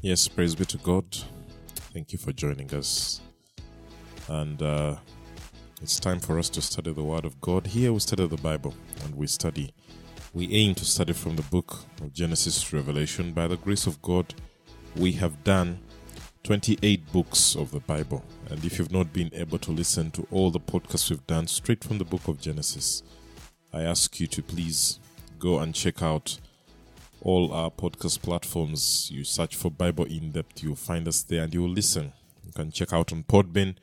Yes, praise be to God. Thank you for joining us. And uh, it's time for us to study the Word of God. Here we study the Bible and we study. We aim to study from the book of Genesis to Revelation. By the grace of God, we have done 28 books of the Bible. And if you've not been able to listen to all the podcasts we've done straight from the book of Genesis, I ask you to please go and check out all our podcast platforms. You search for Bible in depth, you'll find us there and you'll listen. You can check out on Podbean,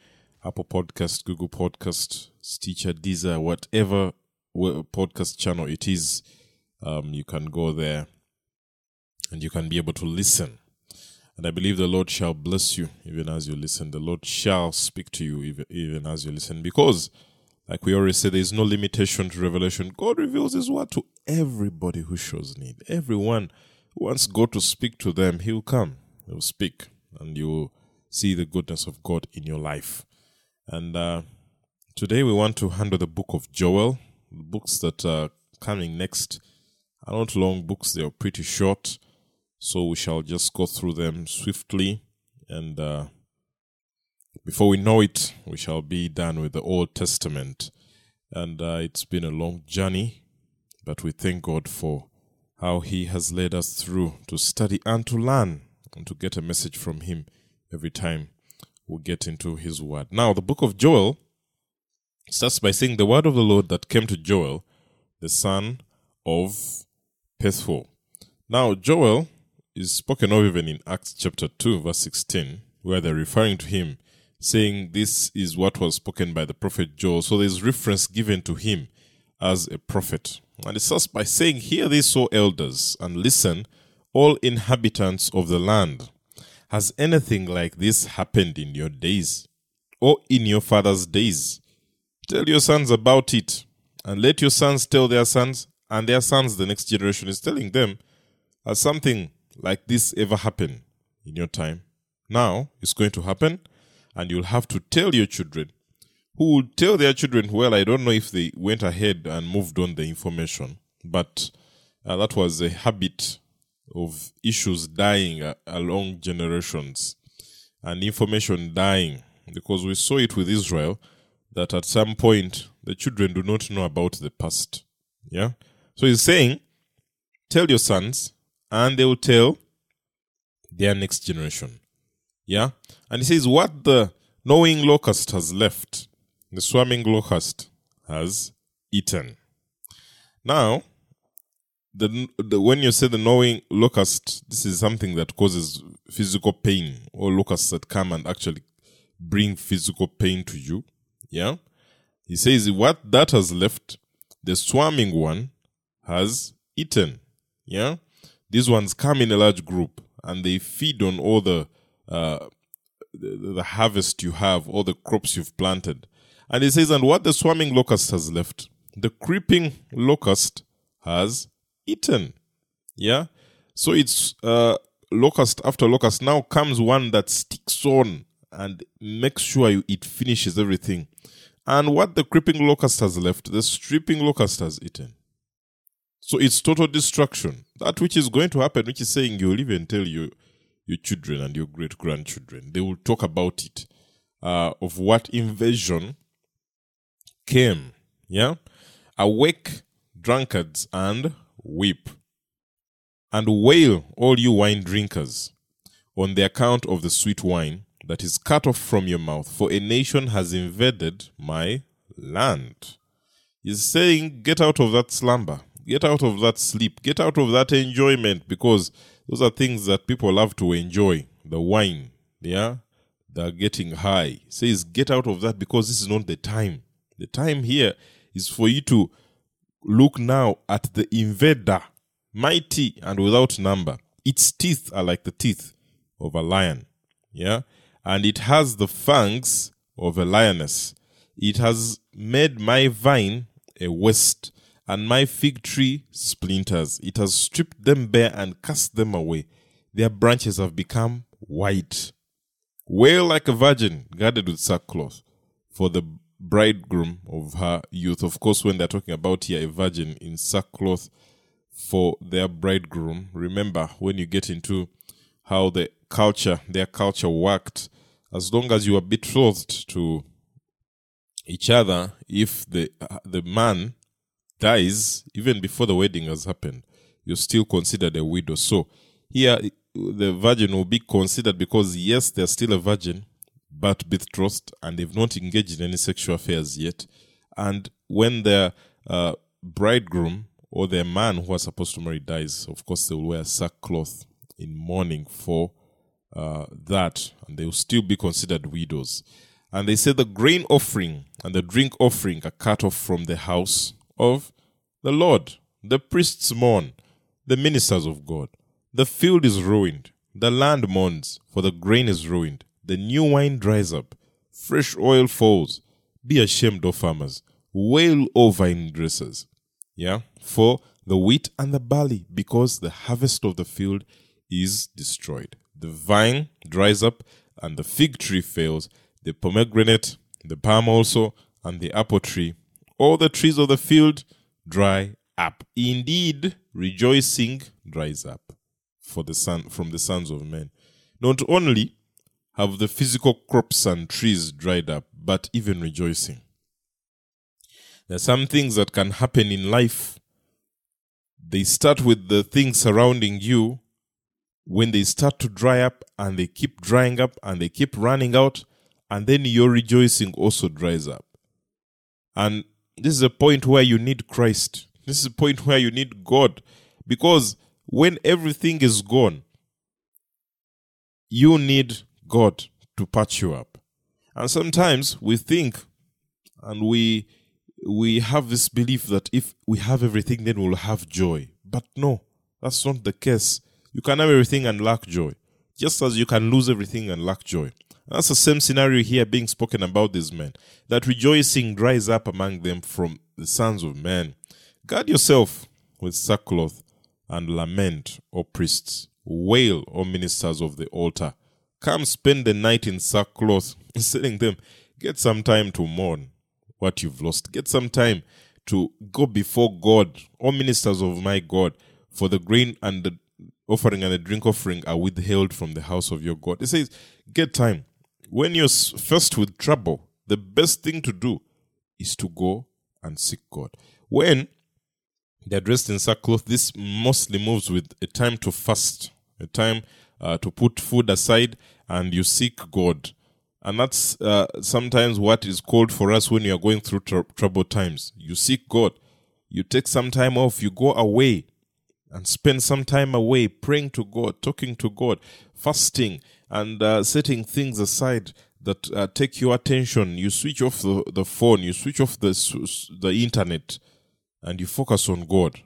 Apple Podcast, Google Podcast, Stitcher, Deezer, whatever podcast channel it is. Um, you can go there and you can be able to listen. And I believe the Lord shall bless you even as you listen. The Lord shall speak to you even, even as you listen because like we already said, there is no limitation to revelation. God reveals His word to everybody who shows need. Everyone who wants God to speak to them, He will come. He will speak, and you will see the goodness of God in your life. And uh, today we want to handle the book of Joel, the books that are coming next are not long books, they are pretty short. So we shall just go through them swiftly and uh, before we know it, we shall be done with the Old Testament. And uh, it's been a long journey, but we thank God for how He has led us through to study and to learn and to get a message from Him every time we get into His Word. Now, the book of Joel starts by saying, The word of the Lord that came to Joel, the son of Pethuel. Now, Joel is spoken of even in Acts chapter 2, verse 16, where they're referring to him saying this is what was spoken by the prophet Joel. So there's reference given to him as a prophet. And it starts by saying, Hear this, O elders, and listen, all inhabitants of the land. Has anything like this happened in your days, or in your father's days? Tell your sons about it, and let your sons tell their sons, and their sons, the next generation, is telling them, Has something like this ever happened in your time? Now it's going to happen and you'll have to tell your children who will tell their children well i don't know if they went ahead and moved on the information but uh, that was a habit of issues dying uh, along generations. And information dying because we saw it with israel that at some point the children do not know about the past. Yeah? So he's saying tell your sons and they will tell their next generation yeah. And he says, What the gnawing locust has left, the swarming locust has eaten. Now, the, the, when you say the gnawing locust, this is something that causes physical pain, or locusts that come and actually bring physical pain to you. Yeah. He says, What that has left, the swarming one has eaten. Yeah. These ones come in a large group and they feed on all the uh, the, the harvest you have, all the crops you've planted. And he says, and what the swarming locust has left, the creeping locust has eaten. Yeah. So it's uh, locust after locust. Now comes one that sticks on and makes sure you, it finishes everything. And what the creeping locust has left, the stripping locust has eaten. So it's total destruction. That which is going to happen, which is saying you'll even tell you your children and your great grandchildren. They will talk about it uh, of what invasion came. Yeah, awake drunkards and weep and wail all you wine drinkers on the account of the sweet wine that is cut off from your mouth, for a nation has invaded my land. He's saying, Get out of that slumber, get out of that sleep, get out of that enjoyment, because those are things that people love to enjoy. The wine, yeah, they're getting high. says, get out of that because this is not the time. The time here is for you to look now at the invader, mighty and without number. Its teeth are like the teeth of a lion, yeah, and it has the fangs of a lioness. It has made my vine a waste and my fig tree splinters. It has stripped them bare and cast them away. Their branches have become white. Wail like a virgin guarded with sackcloth for the bridegroom of her youth. Of course, when they're talking about here a virgin in sackcloth for their bridegroom, remember when you get into how the culture, their culture worked. As long as you are betrothed to each other, if the uh, the man dies even before the wedding has happened, you're still considered a widow. So here, the virgin will be considered because yes, they're still a virgin, but betrothed, and they've not engaged in any sexual affairs yet. And when their uh, bridegroom or their man who are supposed to marry dies, of course, they will wear sackcloth in mourning for uh, that, and they will still be considered widows. And they say the grain offering and the drink offering are cut off from the house of the Lord. The priests mourn, the ministers of God. The field is ruined, the land mourns, for the grain is ruined. The new wine dries up, fresh oil falls. Be ashamed, O farmers. Wail, O vine dressers. Yeah, for the wheat and the barley, because the harvest of the field is destroyed. The vine dries up, and the fig tree fails, the pomegranate, the palm also, and the apple tree. All the trees of the field dry up. Indeed, rejoicing dries up for the son from the sons of men. Not only have the physical crops and trees dried up, but even rejoicing. There are some things that can happen in life. They start with the things surrounding you. When they start to dry up and they keep drying up and they keep running out, and then your rejoicing also dries up. And this is a point where you need Christ. This is a point where you need God. Because when everything is gone, you need God to patch you up. And sometimes we think and we we have this belief that if we have everything, then we'll have joy. But no, that's not the case. You can have everything and lack joy, just as you can lose everything and lack joy. That's the same scenario here being spoken about these men. That rejoicing dries up among them from the sons of men. Guard yourself with sackcloth and lament, O priests. Wail, O ministers of the altar. Come spend the night in sackcloth, telling them, get some time to mourn what you've lost. Get some time to go before God, O ministers of my God, for the grain and the offering and the drink offering are withheld from the house of your God. It says, get time when you're faced with trouble, the best thing to do is to go and seek God. When they're dressed in sackcloth, this mostly moves with a time to fast, a time uh, to put food aside, and you seek God. And that's uh, sometimes what is called for us when you are going through tr- troubled times. You seek God. You take some time off. You go away and spend some time away praying to God, talking to God, fasting, and uh, setting things aside that uh, take your attention. You switch off the, the phone, you switch off the, the internet, and you focus on God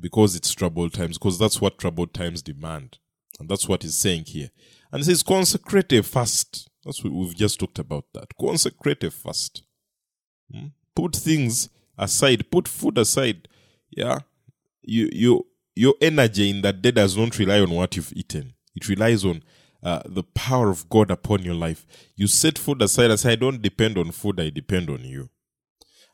because it's troubled times, because that's what troubled times demand. And that's what he's saying here. And he says, consecrate a fast. That's what we've just talked about that. Consecrate a fast. Hmm? Put things aside, put food aside. Yeah. You, you, your energy in that day does not rely on what you've eaten. It relies on uh, the power of God upon your life. You set food aside and say, I don't depend on food, I depend on you.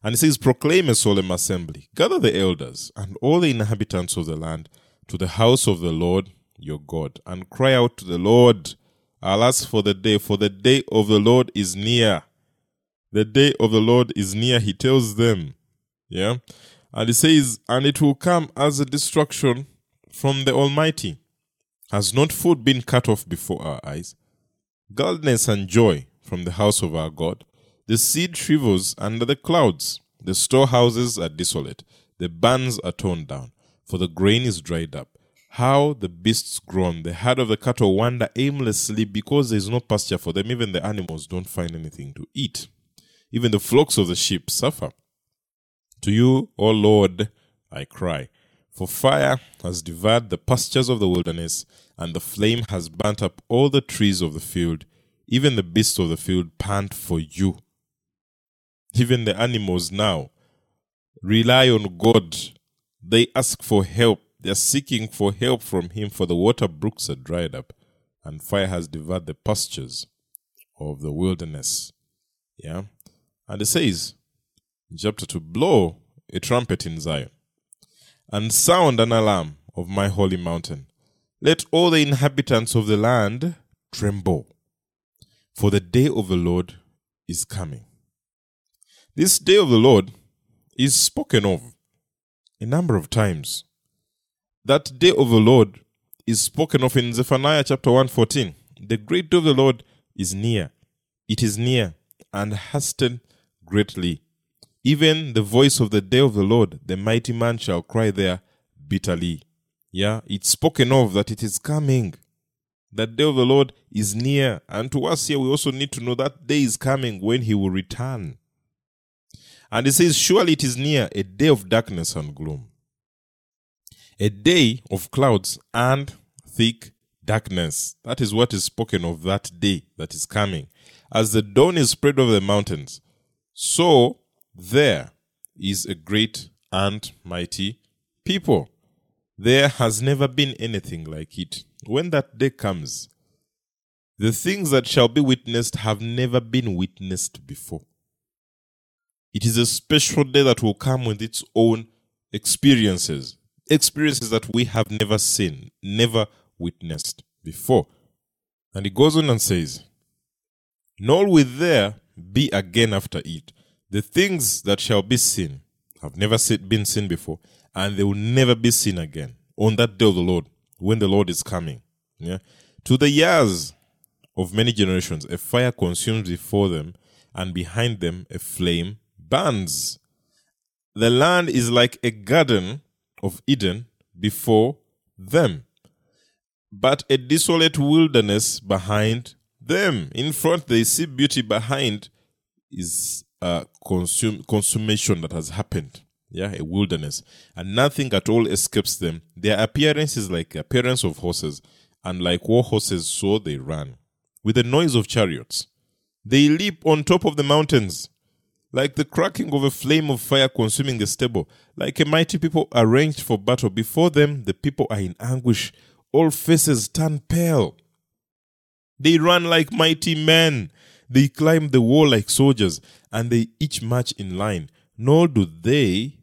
And he says, Proclaim a solemn assembly, gather the elders and all the inhabitants of the land to the house of the Lord your God, and cry out to the Lord. Alas for the day, for the day of the Lord is near. The day of the Lord is near, he tells them. Yeah. And he says, And it will come as a destruction from the Almighty. Has not food been cut off before our eyes? Gladness and joy from the house of our God. The seed shrivels under the clouds. The storehouses are desolate. The barns are torn down, for the grain is dried up. How the beasts groan. The herd of the cattle wander aimlessly because there is no pasture for them. Even the animals don't find anything to eat. Even the flocks of the sheep suffer. To you, O Lord, I cry. For fire has devoured the pastures of the wilderness, and the flame has burnt up all the trees of the field. Even the beasts of the field pant for you. Even the animals now rely on God. They ask for help. They are seeking for help from Him, for the water brooks are dried up, and fire has devoured the pastures of the wilderness. Yeah. And it says, chapter 2, blow a trumpet in Zion and sound an alarm of my holy mountain. Let all the inhabitants of the land tremble, for the day of the Lord is coming. This day of the Lord is spoken of a number of times. That day of the Lord is spoken of in Zephaniah chapter 114. The great day of the Lord is near. It is near and hasten greatly. Even the voice of the day of the Lord, the mighty man shall cry there bitterly. Yeah, it's spoken of that it is coming. That day of the Lord is near. And to us here, we also need to know that day is coming when he will return. And he says, Surely it is near, a day of darkness and gloom, a day of clouds and thick darkness. That is what is spoken of that day that is coming. As the dawn is spread over the mountains, so there is a great and mighty people. There has never been anything like it. When that day comes, the things that shall be witnessed have never been witnessed before. It is a special day that will come with its own experiences, experiences that we have never seen, never witnessed before. And he goes on and says, Nor will there be again after it. The things that shall be seen have never been seen before, and they will never be seen again on that day of the Lord, when the Lord is coming. Yeah. To the years of many generations, a fire consumes before them, and behind them a flame burns. The land is like a garden of Eden before them, but a desolate wilderness behind them. In front, they see beauty, behind is a consum- consummation that has happened yeah, a wilderness, and nothing at all escapes them. Their appearance is like the appearance of horses, and like war horses, so they run. With the noise of chariots, they leap on top of the mountains, like the cracking of a flame of fire consuming a stable, like a mighty people arranged for battle. Before them, the people are in anguish, all faces turn pale. They run like mighty men. They climb the wall like soldiers, and they each march in line nor do they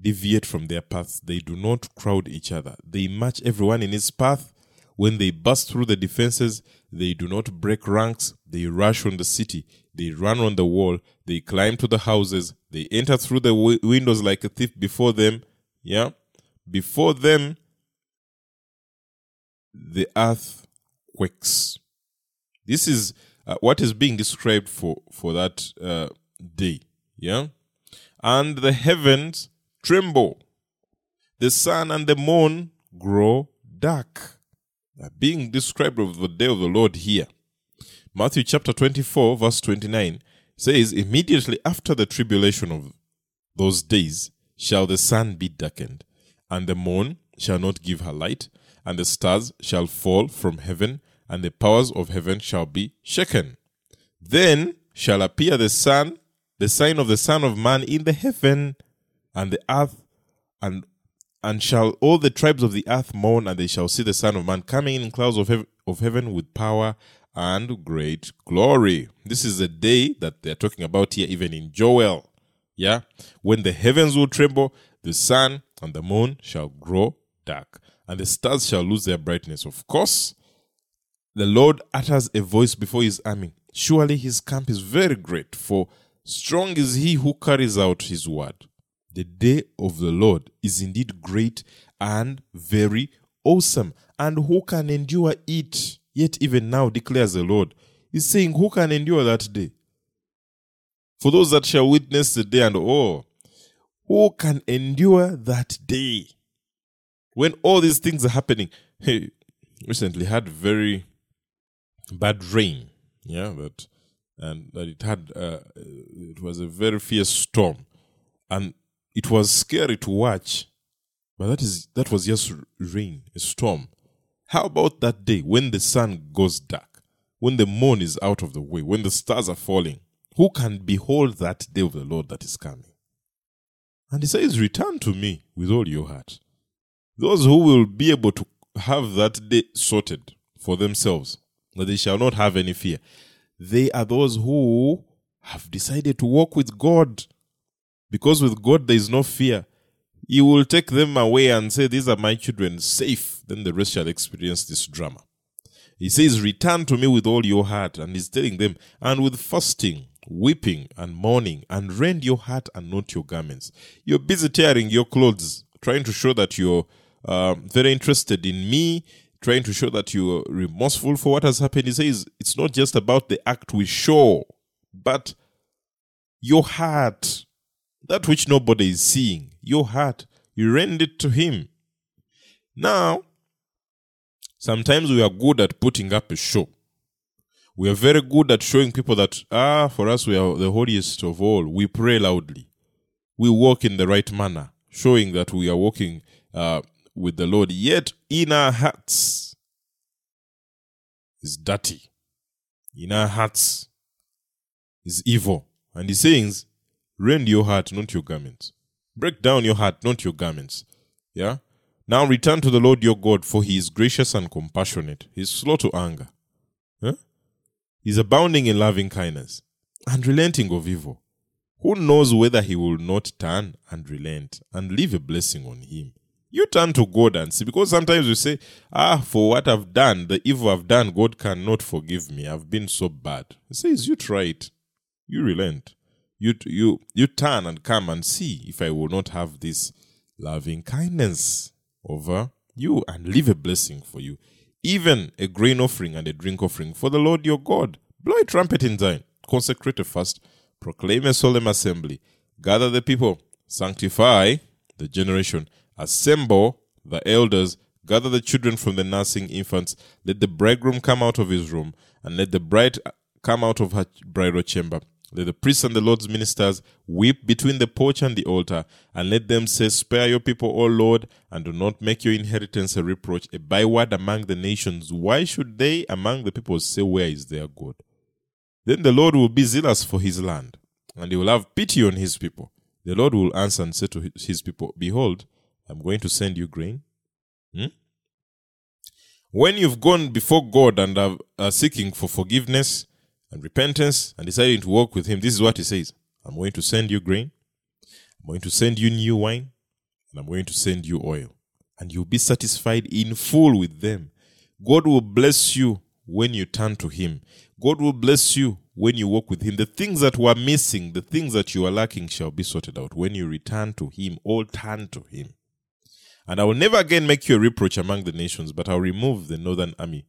deviate from their paths. They do not crowd each other. They match everyone in his path. When they burst through the defenses, they do not break ranks. They rush on the city. They run on the wall. They climb to the houses. They enter through the w- windows like a thief before them. Yeah. Before them, the earth quakes. This is uh, what is being described for, for that uh, day. Yeah and the heavens tremble. The sun and the moon grow dark. Being described of the day of the Lord here. Matthew chapter 24, verse 29 says, Immediately after the tribulation of those days shall the sun be darkened, and the moon shall not give her light, and the stars shall fall from heaven, and the powers of heaven shall be shaken. Then shall appear the sun the sign of the Son of Man in the heaven and the earth, and and shall all the tribes of the earth mourn, and they shall see the Son of Man coming in clouds of, hev- of heaven with power and great glory. This is the day that they're talking about here, even in Joel. Yeah, when the heavens will tremble, the sun and the moon shall grow dark, and the stars shall lose their brightness. Of course, the Lord utters a voice before his army. Surely his camp is very great, for Strong is he who carries out his word. The day of the Lord is indeed great and very awesome. And who can endure it? Yet even now declares the Lord. He's saying, Who can endure that day? For those that shall witness the day and oh, who can endure that day? When all these things are happening. Hey, recently had very bad rain. Yeah, but and that it had uh, it was a very fierce storm, and it was scary to watch. But that is that was just rain, a storm. How about that day when the sun goes dark, when the moon is out of the way, when the stars are falling? Who can behold that day of the Lord that is coming? And he says, Return to me with all your heart. Those who will be able to have that day sorted for themselves, that they shall not have any fear they are those who have decided to walk with God. Because with God there is no fear. He will take them away and say, These are my children, safe. Then the rest shall experience this drama. He says, Return to me with all your heart. And he's telling them, And with fasting, weeping, and mourning, and rend your heart and not your garments. You're busy tearing your clothes, trying to show that you're uh, very interested in me, trying to show that you're remorseful for what has happened. He says, It's not just about the act we show, but your heart, that which nobody is seeing, your heart, you rend it to Him. Now, sometimes we are good at putting up a show. We are very good at showing people that, ah, for us, we are the holiest of all. We pray loudly. We walk in the right manner, showing that we are walking uh, with the Lord. Yet, in our hearts is dirty. In our hearts is evil. And he says, rend your heart, not your garments. Break down your heart, not your garments. Yeah? Now return to the Lord your God, for he is gracious and compassionate. He is slow to anger. Huh? He is abounding in loving kindness and relenting of evil. Who knows whether he will not turn and relent and leave a blessing on him? You turn to God and see, because sometimes you say, Ah, for what I've done, the evil I've done, God cannot forgive me. I've been so bad. He says, You try it. You relent. You, you, you turn and come and see if I will not have this loving kindness over you and leave a blessing for you. Even a grain offering and a drink offering for the Lord your God. Blow a trumpet in Zion, consecrate a fast, proclaim a solemn assembly, gather the people, sanctify the generation, assemble the elders, gather the children from the nursing infants, let the bridegroom come out of his room, and let the bride come out of her bridal chamber. Let the priests and the Lord's ministers weep between the porch and the altar, and let them say, Spare your people, O Lord, and do not make your inheritance a reproach, a byword among the nations. Why should they among the people say, Where is their God? Then the Lord will be zealous for his land, and he will have pity on his people. The Lord will answer and say to his people, Behold, I'm going to send you grain. Hmm? When you've gone before God and are, are seeking for forgiveness, and repentance and deciding to walk with Him, this is what He says I'm going to send you grain, I'm going to send you new wine, and I'm going to send you oil. And you'll be satisfied in full with them. God will bless you when you turn to Him. God will bless you when you walk with Him. The things that were missing, the things that you are lacking shall be sorted out. When you return to Him, all turn to Him. And I will never again make you a reproach among the nations, but I'll remove the northern army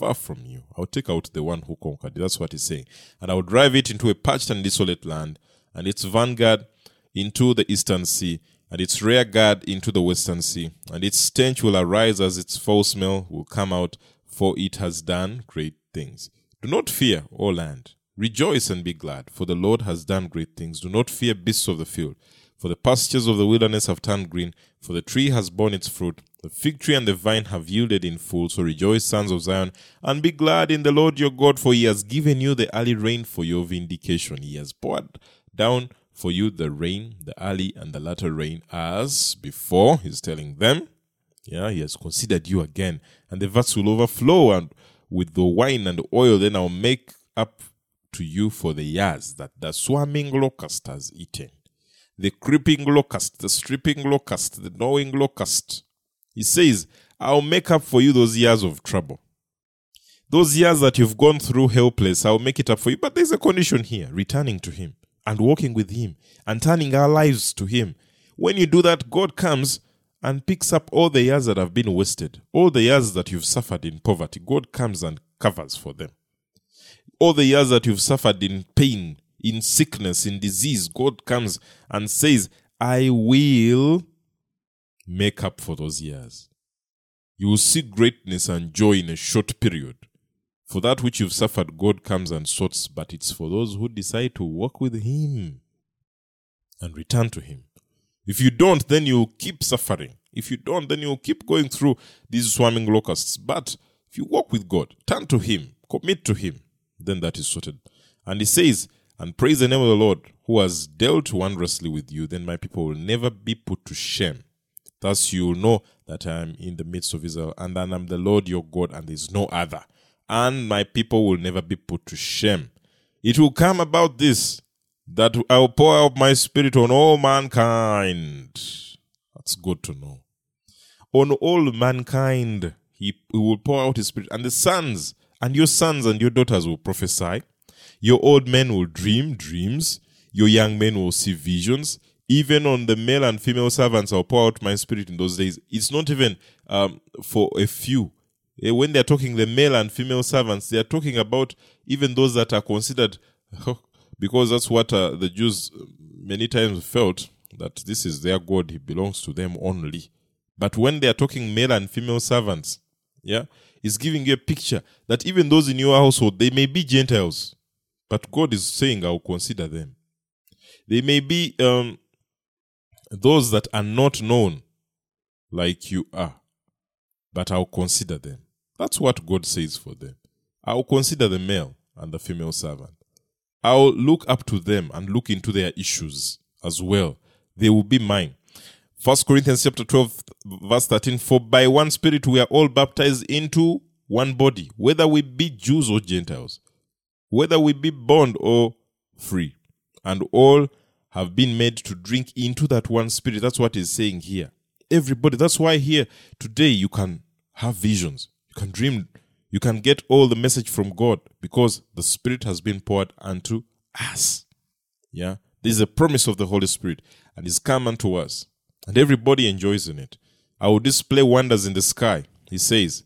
far from you. I'll take out the one who conquered. That's what he's saying. And I will drive it into a parched and desolate land, and its vanguard into the eastern sea, and its rear guard into the western sea. And its stench will arise as its foul smell will come out, for it has done great things. Do not fear, O land. Rejoice and be glad, for the Lord has done great things. Do not fear beasts of the field, for the pastures of the wilderness have turned green, for the tree has borne its fruit the fig tree and the vine have yielded in full, so rejoice, sons of Zion, and be glad in the Lord your God, for he has given you the early rain for your vindication. He has poured down for you the rain, the early and the latter rain, as before. He's telling them, yeah, he has considered you again, and the vats will overflow, and with the wine and the oil, then I'll make up to you for the years that the swarming locust has eaten, the creeping locust, the stripping locust, the gnawing locust he says, I'll make up for you those years of trouble. Those years that you've gone through helpless, I'll make it up for you. But there's a condition here returning to Him and walking with Him and turning our lives to Him. When you do that, God comes and picks up all the years that have been wasted, all the years that you've suffered in poverty. God comes and covers for them. All the years that you've suffered in pain, in sickness, in disease, God comes and says, I will make up for those years. You will see greatness and joy in a short period. For that which you've suffered, God comes and sorts, but it's for those who decide to walk with Him and return to Him. If you don't, then you'll keep suffering. If you don't, then you'll keep going through these swarming locusts. But if you walk with God, turn to Him, commit to Him, then that is sorted. And He says, and praise the name of the Lord who has dealt wondrously with you, then my people will never be put to shame. Thus you will know that I am in the midst of Israel, and that I am the Lord your God, and there is no other. And my people will never be put to shame. It will come about this that I will pour out my spirit on all mankind. That's good to know. On all mankind, he, he will pour out his spirit, and the sons and your sons and your daughters will prophesy. Your old men will dream dreams. Your young men will see visions. Even on the male and female servants, I'll pour out my spirit in those days. It's not even um, for a few. Eh, when they're talking the male and female servants, they are talking about even those that are considered, because that's what uh, the Jews many times felt that this is their God, he belongs to them only. But when they are talking male and female servants, yeah, is giving you a picture that even those in your household, they may be Gentiles, but God is saying, I'll consider them. They may be um, those that are not known like you are, but I'll consider them. That's what God says for them. I'll consider the male and the female servant. I'll look up to them and look into their issues as well. They will be mine. First Corinthians chapter 12, verse 13. For by one spirit we are all baptized into one body, whether we be Jews or Gentiles, whether we be bond or free, and all have been made to drink into that one spirit. That's what he's saying here. Everybody. That's why here today you can have visions, you can dream, you can get all the message from God because the Spirit has been poured unto us. Yeah. This is a promise of the Holy Spirit and is come unto us and everybody enjoys in it. I will display wonders in the sky, he says,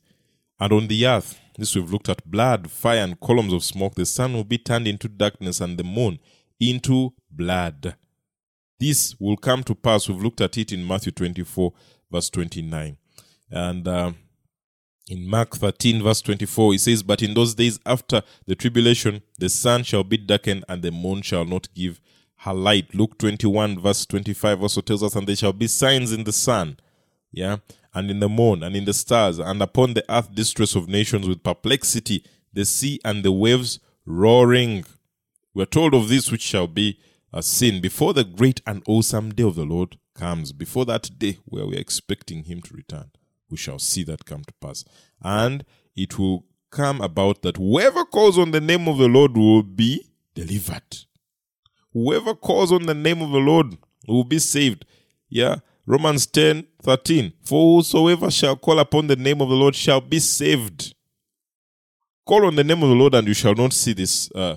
and on the earth. This we've looked at blood, fire, and columns of smoke. The sun will be turned into darkness and the moon into blood. This will come to pass. We've looked at it in Matthew 24, verse 29. And uh, in Mark 13, verse 24, he says, But in those days after the tribulation, the sun shall be darkened and the moon shall not give her light. Luke 21, verse 25 also tells us, And there shall be signs in the sun, yeah, and in the moon, and in the stars, and upon the earth distress of nations with perplexity, the sea and the waves roaring. We are told of this which shall be uh, a sin before the great and awesome day of the Lord comes, before that day where we are expecting him to return. We shall see that come to pass. And it will come about that whoever calls on the name of the Lord will be delivered. Whoever calls on the name of the Lord will be saved. Yeah. Romans 10 13. For whosoever shall call upon the name of the Lord shall be saved. Call on the name of the Lord and you shall not see this, uh,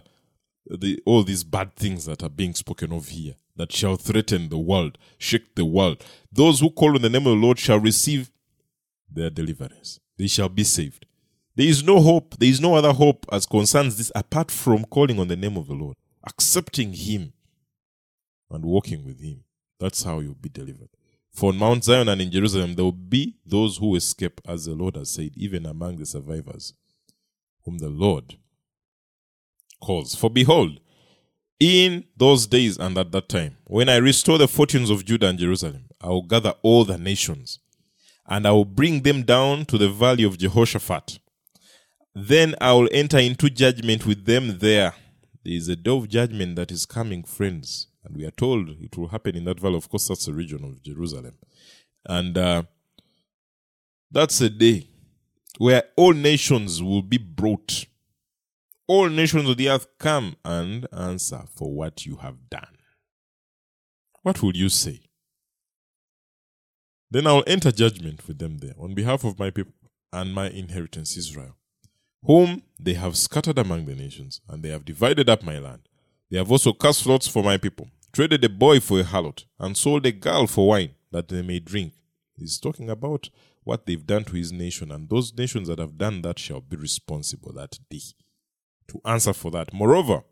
the, all these bad things that are being spoken of here that shall threaten the world, shake the world. Those who call on the name of the Lord shall receive their deliverance. They shall be saved. There is no hope, there is no other hope as concerns this apart from calling on the name of the Lord accepting Him and walking with Him. That's how you'll be delivered. For on Mount Zion and in Jerusalem, there will be those who escape, as the Lord has said, even among the survivors, whom the Lord calls. For behold, in those days and at that time, when I restore the fortunes of Judah and Jerusalem, I will gather all the nations, and I will bring them down to the valley of Jehoshaphat. Then I will enter into judgment with them there there is a day of judgment that is coming, friends. And we are told it will happen in that valley. Of course, that's the region of Jerusalem. And uh, that's a day where all nations will be brought. All nations of the earth come and answer for what you have done. What will you say? Then I will enter judgment with them there on behalf of my people and my inheritance, Israel whom they have scattered among the nations, and they have divided up my land. They have also cast lots for my people, traded a boy for a harlot, and sold a girl for wine, that they may drink. He's talking about what they've done to his nation, and those nations that have done that shall be responsible that day to answer for that. Moreover,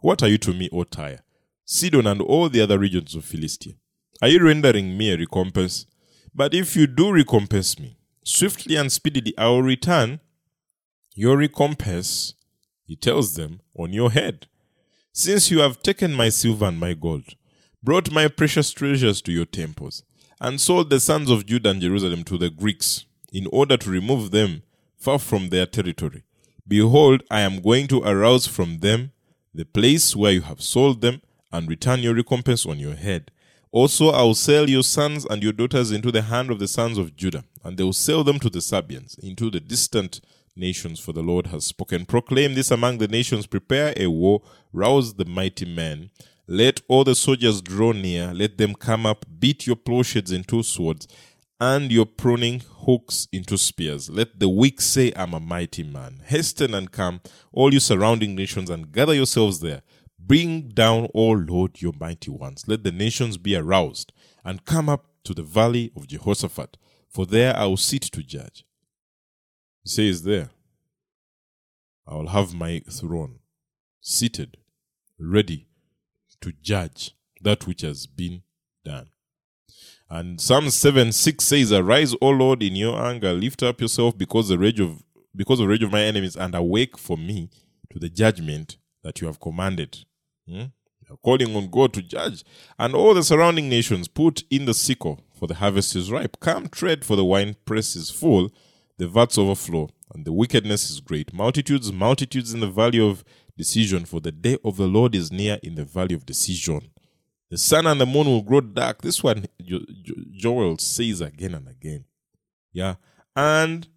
what are you to me, O Tyre, Sidon, and all the other regions of Philistia? Are you rendering me a recompense? But if you do recompense me, swiftly and speedily I will return your recompense, he tells them, on your head. Since you have taken my silver and my gold, brought my precious treasures to your temples, and sold the sons of Judah and Jerusalem to the Greeks, in order to remove them far from their territory, behold, I am going to arouse from them the place where you have sold them, and return your recompense on your head. Also, I will sell your sons and your daughters into the hand of the sons of Judah, and they will sell them to the Sabeans, into the distant nations, for the Lord has spoken. Proclaim this among the nations, prepare a war, rouse the mighty men, Let all the soldiers draw near, let them come up, beat your plowshares into swords, and your pruning hooks into spears. Let the weak say, I'm a mighty man. Hasten and come, all you surrounding nations, and gather yourselves there. Bring down, O Lord, your mighty ones. Let the nations be aroused, and come up to the valley of Jehoshaphat, for there I will sit to judge. He says there, I will have my throne seated, ready to judge that which has been done. And Psalm 7 6 says, Arise, O Lord, in your anger, lift up yourself because the rage of because of the rage of my enemies, and awake for me to the judgment that you have commanded. Hmm? Calling on God to judge. And all the surrounding nations put in the sickle, for the harvest is ripe. Come tread, for the wine press is full, the vats overflow, and the wickedness is great. Multitudes, multitudes in the valley of decision, for the day of the Lord is near in the valley of decision. The sun and the moon will grow dark. This one Joel says again and again. Yeah. And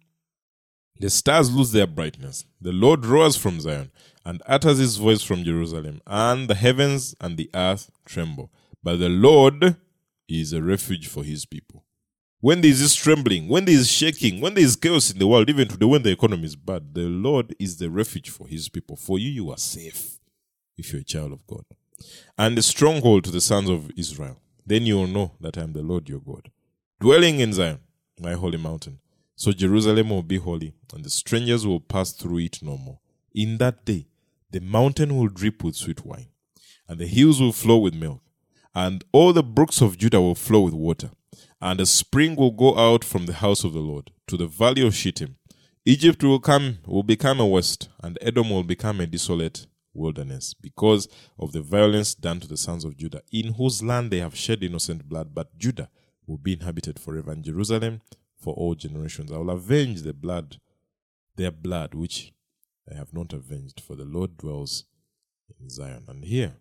the stars lose their brightness. The Lord roars from Zion and utters his voice from Jerusalem, and the heavens and the earth tremble. But the Lord is a refuge for his people. When there is this trembling, when there is shaking, when there is chaos in the world, even today when the economy is bad, the Lord is the refuge for his people. For you, you are safe if you're a child of God and a stronghold to the sons of Israel. Then you will know that I am the Lord your God, dwelling in Zion, my holy mountain. So Jerusalem will be holy, and the strangers will pass through it no more. In that day, the mountain will drip with sweet wine, and the hills will flow with milk, and all the brooks of Judah will flow with water, and a spring will go out from the house of the Lord to the valley of Shittim. Egypt will come, will become a waste, and Edom will become a desolate wilderness because of the violence done to the sons of Judah, in whose land they have shed innocent blood, but Judah will be inhabited forever, and Jerusalem for all generations. I will avenge the blood, their blood, which I have not avenged, for the Lord dwells in Zion. And here,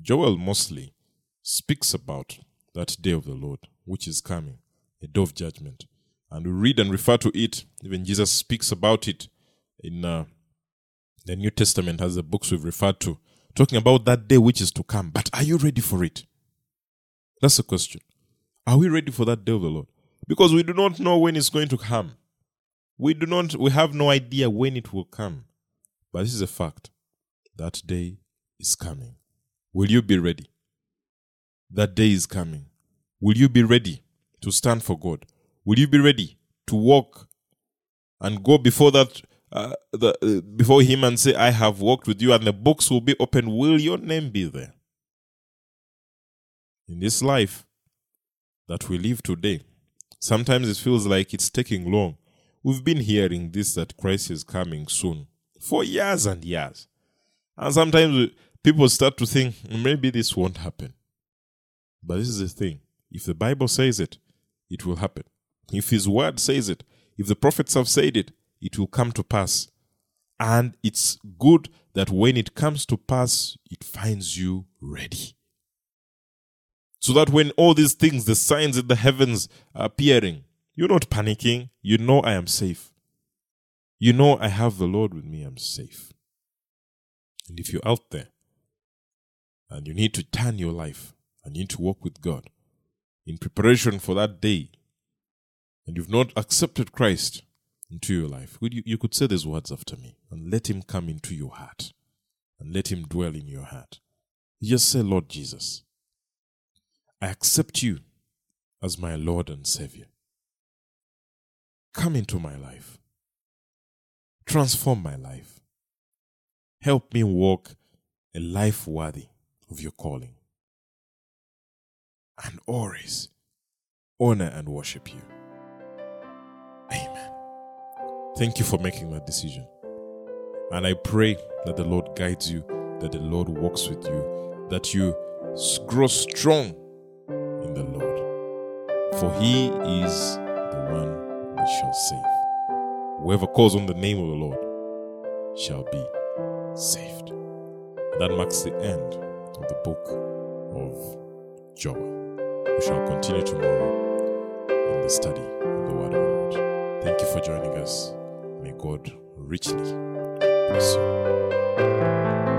Joel mostly speaks about that day of the Lord, which is coming, a day of judgment. And we read and refer to it. Even Jesus speaks about it in uh, the New Testament has the books we've referred to, talking about that day which is to come. But are you ready for it? That's the question. Are we ready for that day of the Lord? Because we do not know when it's going to come. We do not we have no idea when it will come. But this is a fact. That day is coming. Will you be ready? That day is coming. Will you be ready to stand for God? Will you be ready to walk and go before that uh, the, uh, before him and say, I have walked with you, and the books will be open, will your name be there? In this life that we live today, sometimes it feels like it's taking long. We've been hearing this that Christ is coming soon for years and years. And sometimes people start to think maybe this won't happen. But this is the thing if the Bible says it, it will happen. If His Word says it, if the prophets have said it, it will come to pass. And it's good that when it comes to pass, it finds you ready. So that when all these things, the signs in the heavens are appearing, you're not panicking. You know I am safe. You know I have the Lord with me, I'm safe. And if you're out there and you need to turn your life and you need to walk with God in preparation for that day, and you've not accepted Christ, into your life, you, you could say these words after me and let Him come into your heart and let Him dwell in your heart. just say, Lord Jesus, I accept you as my Lord and Savior. Come into my life. Transform my life. Help me walk a life worthy of your calling. And always honor and worship you. Amen. Thank you for making that decision. And I pray that the Lord guides you, that the Lord walks with you, that you grow strong in the Lord. For he is the one that shall save. Whoever calls on the name of the Lord shall be saved. That marks the end of the book of Joel. We shall continue tomorrow in the study of the Word of the Lord. Thank you for joining us. May God richly bless you.